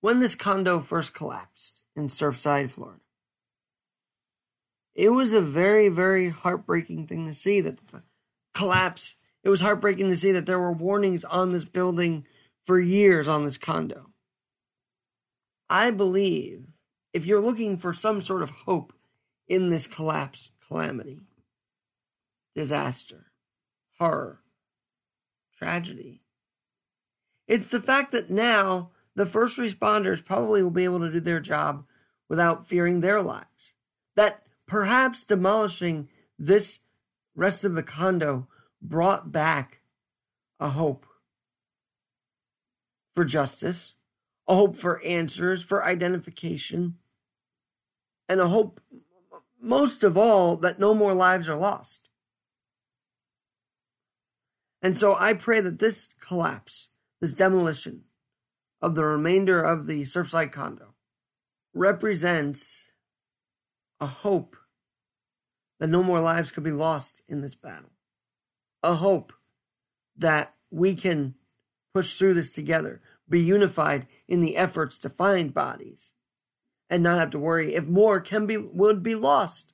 when this condo first collapsed in Surfside, Florida, it was a very, very heartbreaking thing to see that the collapse. It was heartbreaking to see that there were warnings on this building for years on this condo. I believe if you're looking for some sort of hope in this collapse, calamity, disaster, horror, tragedy, it's the fact that now the first responders probably will be able to do their job without fearing their lives. That perhaps demolishing this rest of the condo brought back a hope for justice, a hope for answers, for identification, and a hope, most of all, that no more lives are lost. And so I pray that this collapse, this demolition of the remainder of the Surfside condo, represents a hope that no more lives could be lost in this battle. A hope that we can push through this together, be unified in the efforts to find bodies, and not have to worry if more can be would be lost.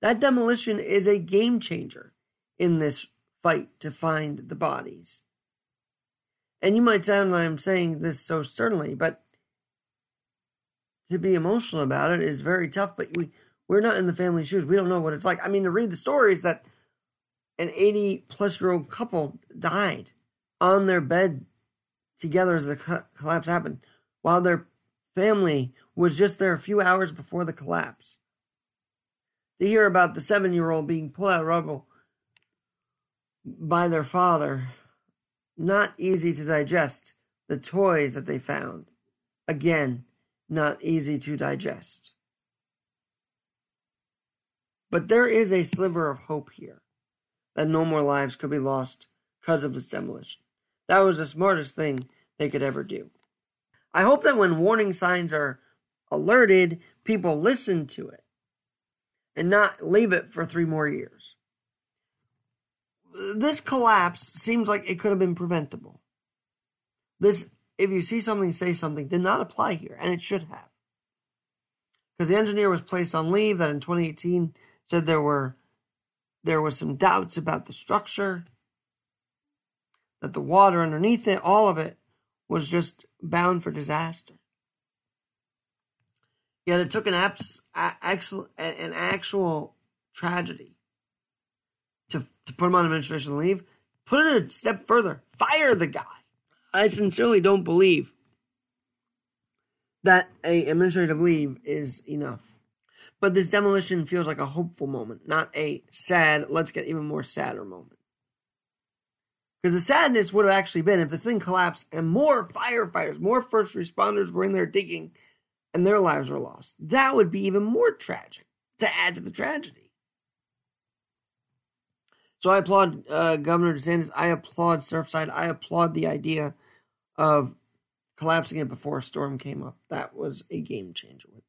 That demolition is a game changer in this fight to find the bodies. And you might sound like I'm saying this so sternly, but to be emotional about it is very tough. But we we're not in the family shoes. We don't know what it's like. I mean, to read the stories that an 80 plus year old couple died on their bed together as the collapse happened, while their family was just there a few hours before the collapse. To hear about the seven year old being pulled out of rubble by their father, not easy to digest. The toys that they found, again, not easy to digest. But there is a sliver of hope here that no more lives could be lost because of this demolition. That was the smartest thing they could ever do. I hope that when warning signs are alerted, people listen to it and not leave it for three more years. This collapse seems like it could have been preventable. This, if you see something, say something, did not apply here, and it should have. Because the engineer was placed on leave that in 2018 said there were there was some doubts about the structure, that the water underneath it, all of it was just bound for disaster. Yet it took an, abs, actual, an actual tragedy to put him on administration leave. Put it a step further. Fire the guy. I sincerely don't believe that a administrative leave is enough. But this demolition feels like a hopeful moment, not a sad, let's get even more sadder moment. Because the sadness would have actually been if this thing collapsed and more firefighters, more first responders were in there digging and their lives were lost. That would be even more tragic to add to the tragedy. So I applaud uh, Governor DeSantis. I applaud Surfside. I applaud the idea of collapsing it before a storm came up. That was a game changer with